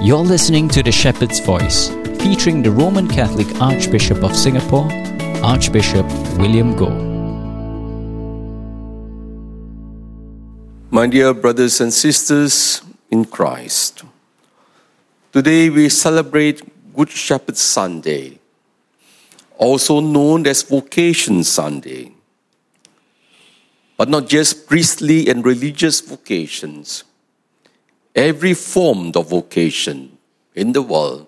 You're listening to The Shepherd's Voice, featuring the Roman Catholic Archbishop of Singapore, Archbishop William Goh. My dear brothers and sisters in Christ, today we celebrate Good Shepherd Sunday, also known as Vocation Sunday. But not just priestly and religious vocations every form of vocation in the world,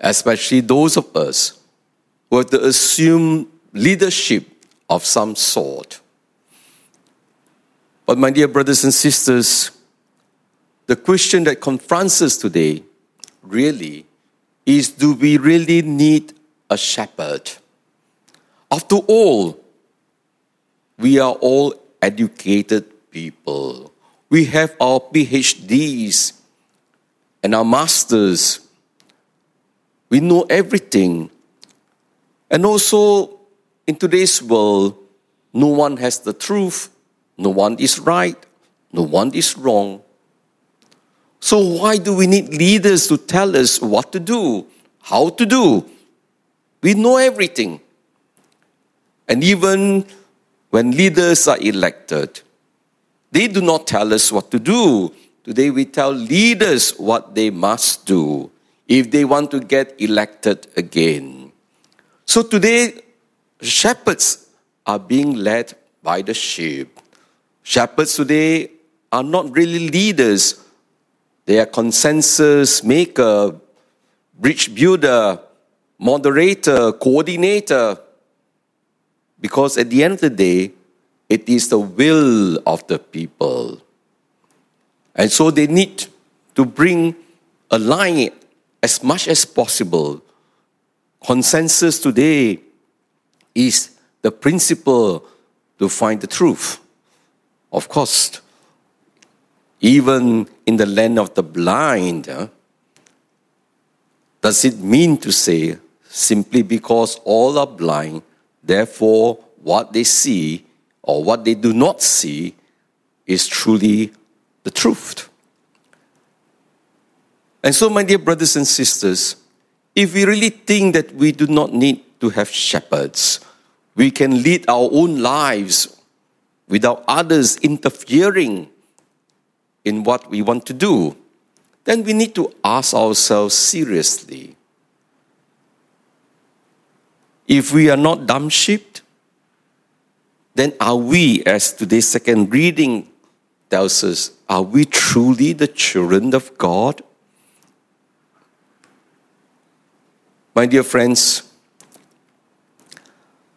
especially those of us who have to assume leadership of some sort. But, my dear brothers and sisters, the question that confronts us today really is do we really need a shepherd? After all, we are all educated people we have our PhDs and our masters. We know everything. And also, in today's world, no one has the truth, no one is right, no one is wrong. So, why do we need leaders to tell us what to do, how to do? We know everything. And even when leaders are elected, they do not tell us what to do. Today we tell leaders what they must do if they want to get elected again. So today, shepherds are being led by the sheep. Shepherds today are not really leaders, they are consensus maker, bridge builder, moderator, coordinator. Because at the end of the day, it is the will of the people. And so they need to bring align as much as possible. Consensus today is the principle to find the truth. Of course, even in the land of the blind, does it mean to say simply because all are blind, therefore what they see or what they do not see is truly the truth. And so, my dear brothers and sisters, if we really think that we do not need to have shepherds, we can lead our own lives without others interfering in what we want to do, then we need to ask ourselves seriously if we are not dumb sheep, then are we, as today's second reading tells us, are we truly the children of God? My dear friends,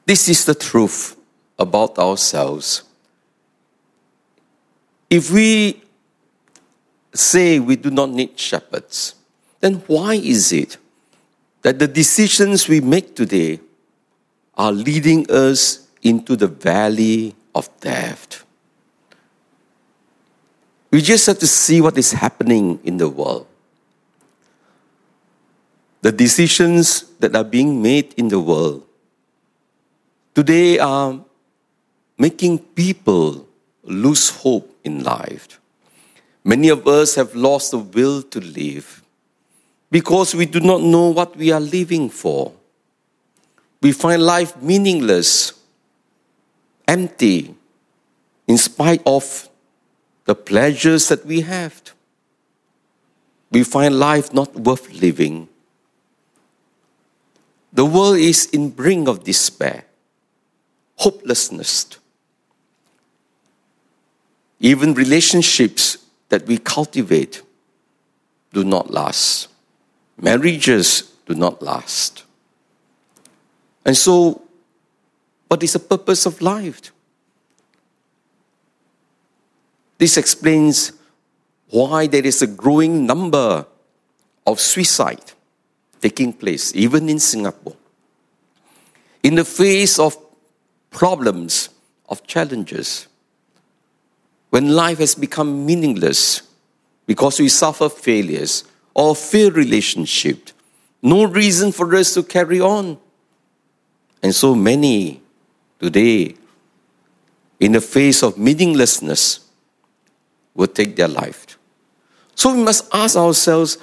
this is the truth about ourselves. If we say we do not need shepherds, then why is it that the decisions we make today are leading us into the valley of death. We just have to see what is happening in the world. The decisions that are being made in the world today are making people lose hope in life. Many of us have lost the will to live because we do not know what we are living for. We find life meaningless empty in spite of the pleasures that we have. We find life not worth living. The world is in brink of despair, hopelessness. Even relationships that we cultivate do not last. Marriages do not last. And so what is the purpose of life? This explains why there is a growing number of suicide taking place, even in Singapore. In the face of problems, of challenges, when life has become meaningless because we suffer failures or failed relationship, no reason for us to carry on. And so many today, in the face of meaninglessness, will take their life. So we must ask ourselves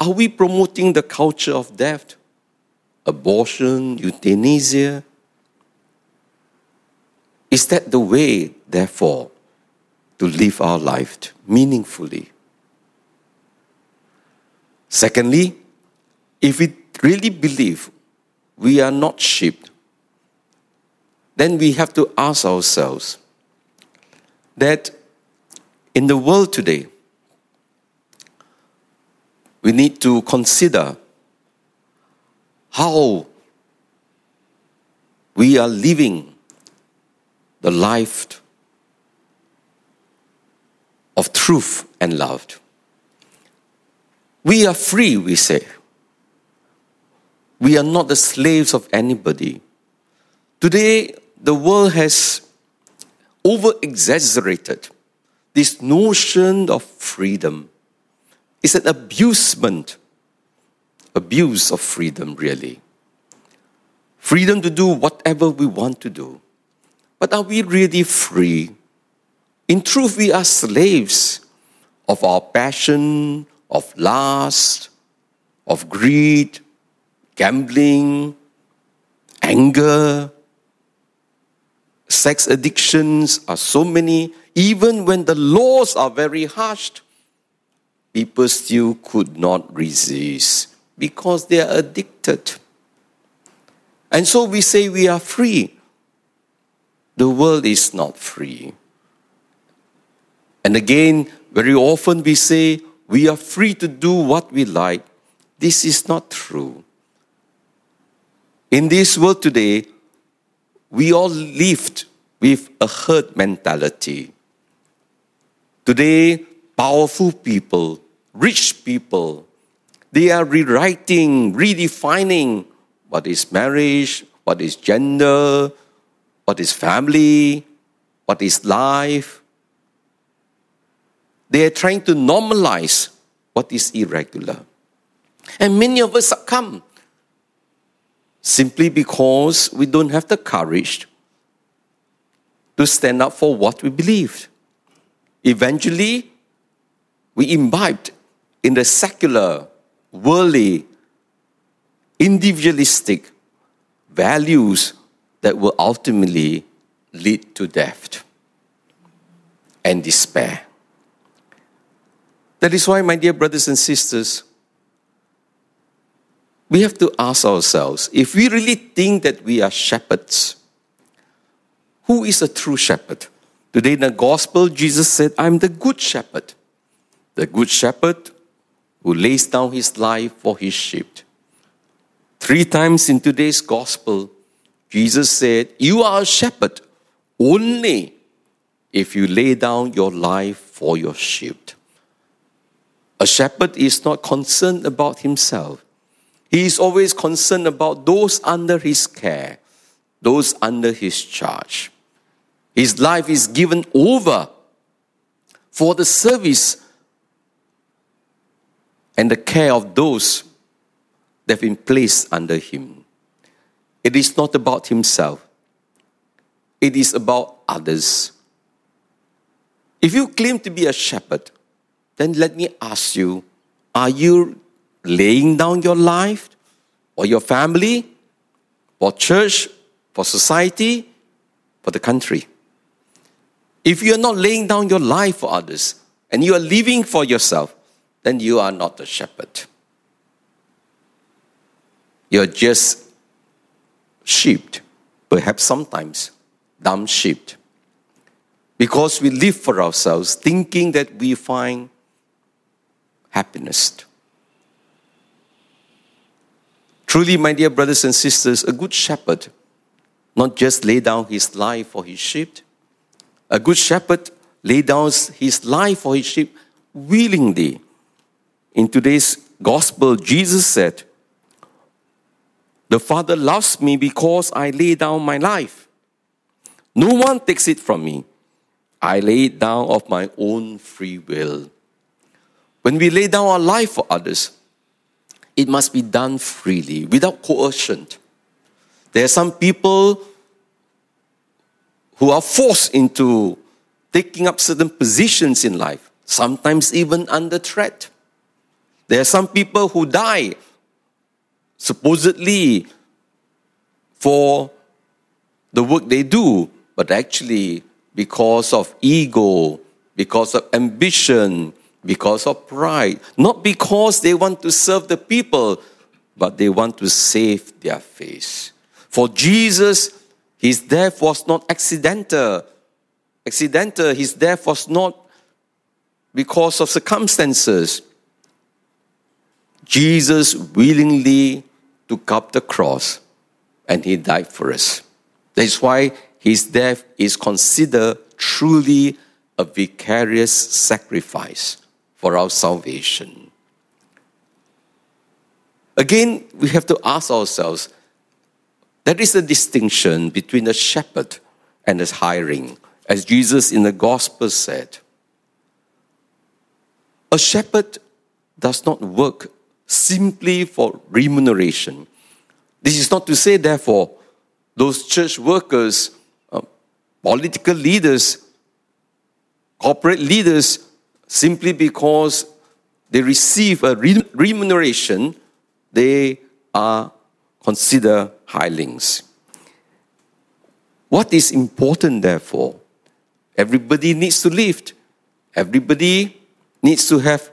Are we promoting the culture of death, abortion, euthanasia? Is that the way, therefore, to live our life meaningfully? Secondly, if we really believe we are not sheep, then we have to ask ourselves that in the world today, we need to consider how we are living the life of truth and love. We are free, we say. We are not the slaves of anybody. Today, the world has over exaggerated this notion of freedom. It's an abusement, abuse of freedom, really. Freedom to do whatever we want to do. But are we really free? In truth, we are slaves of our passion, of lust, of greed, gambling, anger, sex addictions are so many. Even when the laws are very harsh, people still could not resist because they are addicted. And so we say we are free. The world is not free. And again, very often we say we are free to do what we like. This is not true. In this world today, we all lived with a herd mentality. Today, powerful people, rich people, they are rewriting, redefining what is marriage, what is gender, what is family, what is life. They are trying to normalize what is irregular. And many of us succumb simply because we don't have the courage to stand up for what we believed. Eventually, we imbibed in the secular, worldly, individualistic values that will ultimately lead to death and despair. That is why, my dear brothers and sisters, we have to ask ourselves if we really think that we are shepherds, who is a true shepherd? Today in the gospel, Jesus said, I'm the good shepherd. The good shepherd who lays down his life for his sheep. Three times in today's gospel, Jesus said, You are a shepherd only if you lay down your life for your sheep. A shepherd is not concerned about himself. He is always concerned about those under his care, those under his charge. His life is given over for the service and the care of those that have been placed under him. It is not about himself, it is about others. If you claim to be a shepherd, then let me ask you are you laying down your life for your family, for church, for society, for the country? If you are not laying down your life for others and you are living for yourself, then you are not a shepherd. You're just sheep, perhaps sometimes dumb sheep. Because we live for ourselves, thinking that we find happiness. Truly, my dear brothers and sisters, a good shepherd not just lay down his life for his sheep, a good shepherd lay down his life for his sheep willingly. In today's gospel, Jesus said, The Father loves me because I lay down my life. No one takes it from me. I lay it down of my own free will. When we lay down our life for others, it must be done freely, without coercion. There are some people who are forced into taking up certain positions in life, sometimes even under threat. There are some people who die supposedly for the work they do, but actually because of ego, because of ambition, because of pride, not because they want to serve the people, but they want to save their face. For Jesus, his death was not accidental. Accidental, his death was not because of circumstances. Jesus willingly took up the cross and he died for us. That is why his death is considered truly a vicarious sacrifice for our salvation. Again, we have to ask ourselves there is a distinction between a shepherd and a hireling, as Jesus in the Gospel said. A shepherd does not work simply for remuneration. This is not to say, therefore, those church workers, uh, political leaders, corporate leaders, simply because they receive a remuneration, they are considered hirelings. What is important, therefore? Everybody needs to live. Everybody needs to have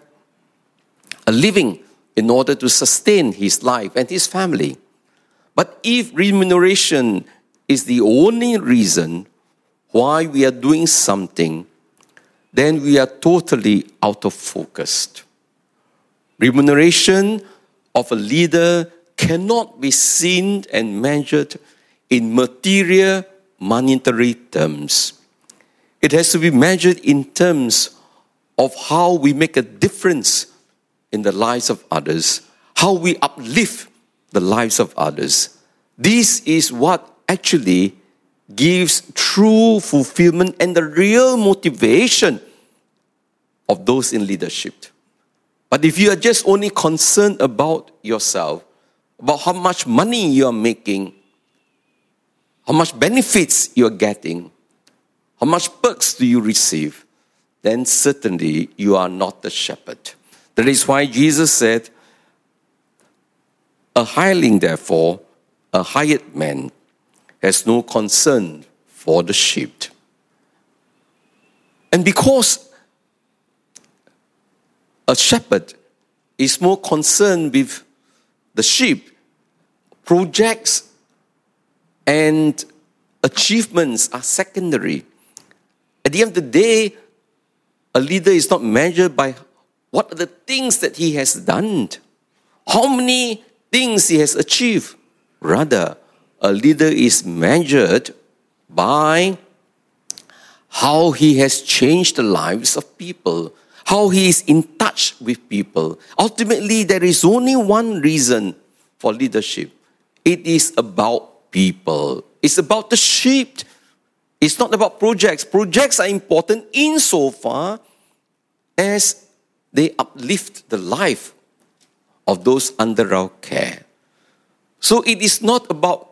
a living in order to sustain his life and his family. But if remuneration is the only reason why we are doing something, then we are totally out of focus. Remuneration of a leader cannot be seen and measured in material monetary terms. It has to be measured in terms of how we make a difference in the lives of others, how we uplift the lives of others. This is what actually gives true fulfillment and the real motivation of those in leadership. But if you are just only concerned about yourself, about how much money you are making, how much benefits you are getting, how much perks do you receive, then certainly you are not the shepherd. That is why Jesus said, A hireling, therefore, a hired man, has no concern for the sheep. And because a shepherd is more concerned with the sheep, projects and achievements are secondary. At the end of the day, a leader is not measured by what are the things that he has done, how many things he has achieved. Rather, a leader is measured by how he has changed the lives of people how he is in touch with people. Ultimately, there is only one reason for leadership it is about people, it's about the sheep. It's not about projects. Projects are important insofar as they uplift the life of those under our care. So it is not about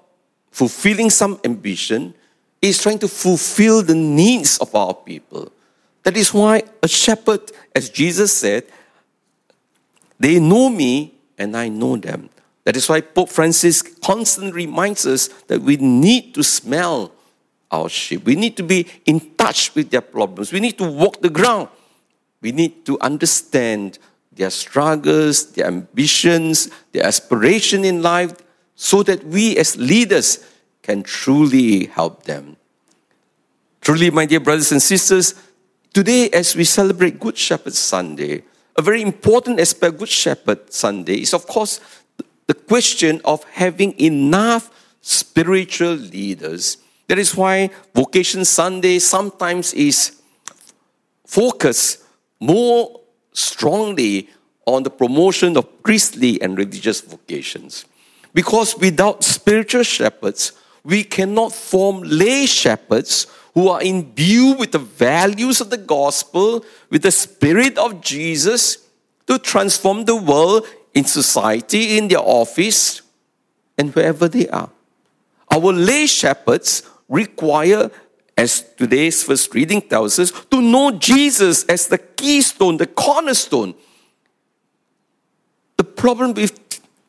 fulfilling some ambition, it's trying to fulfill the needs of our people. That is why a shepherd, as Jesus said, they know me and I know them. That is why Pope Francis constantly reminds us that we need to smell our sheep. We need to be in touch with their problems. We need to walk the ground. We need to understand their struggles, their ambitions, their aspiration in life, so that we as leaders can truly help them. Truly, my dear brothers and sisters, Today, as we celebrate Good Shepherd Sunday, a very important aspect of Good Shepherd Sunday is, of course, the question of having enough spiritual leaders. That is why Vocation Sunday sometimes is focused more strongly on the promotion of priestly and religious vocations. Because without spiritual shepherds, we cannot form lay shepherds who are imbued with the values of the gospel, with the spirit of Jesus to transform the world in society, in their office, and wherever they are. Our lay shepherds require, as today's first reading tells us, to know Jesus as the keystone, the cornerstone. The problem with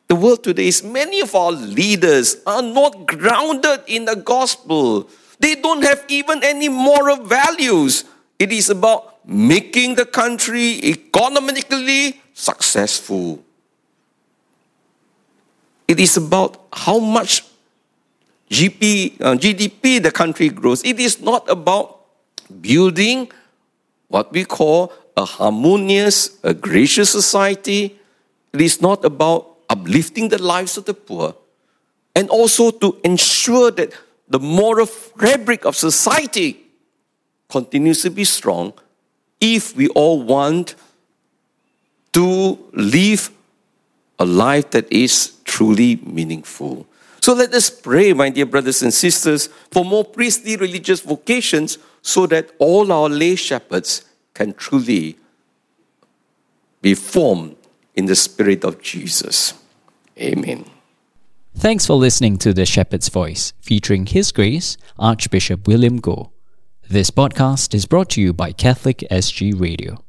the world today is many of our leaders are not grounded in the gospel. They don't have even any moral values. It is about making the country economically successful. It is about how much GP, uh, GDP the country grows. It is not about building what we call a harmonious, a gracious society. It is not about uplifting the lives of the poor, and also to ensure that the moral fabric of society continues to be strong if we all want to live a life that is truly meaningful. So let us pray, my dear brothers and sisters, for more priestly religious vocations so that all our lay shepherds can truly be formed in the Spirit of Jesus. Amen. Thanks for listening to The Shepherd's Voice, featuring His Grace, Archbishop William Goh. This podcast is brought to you by Catholic SG Radio.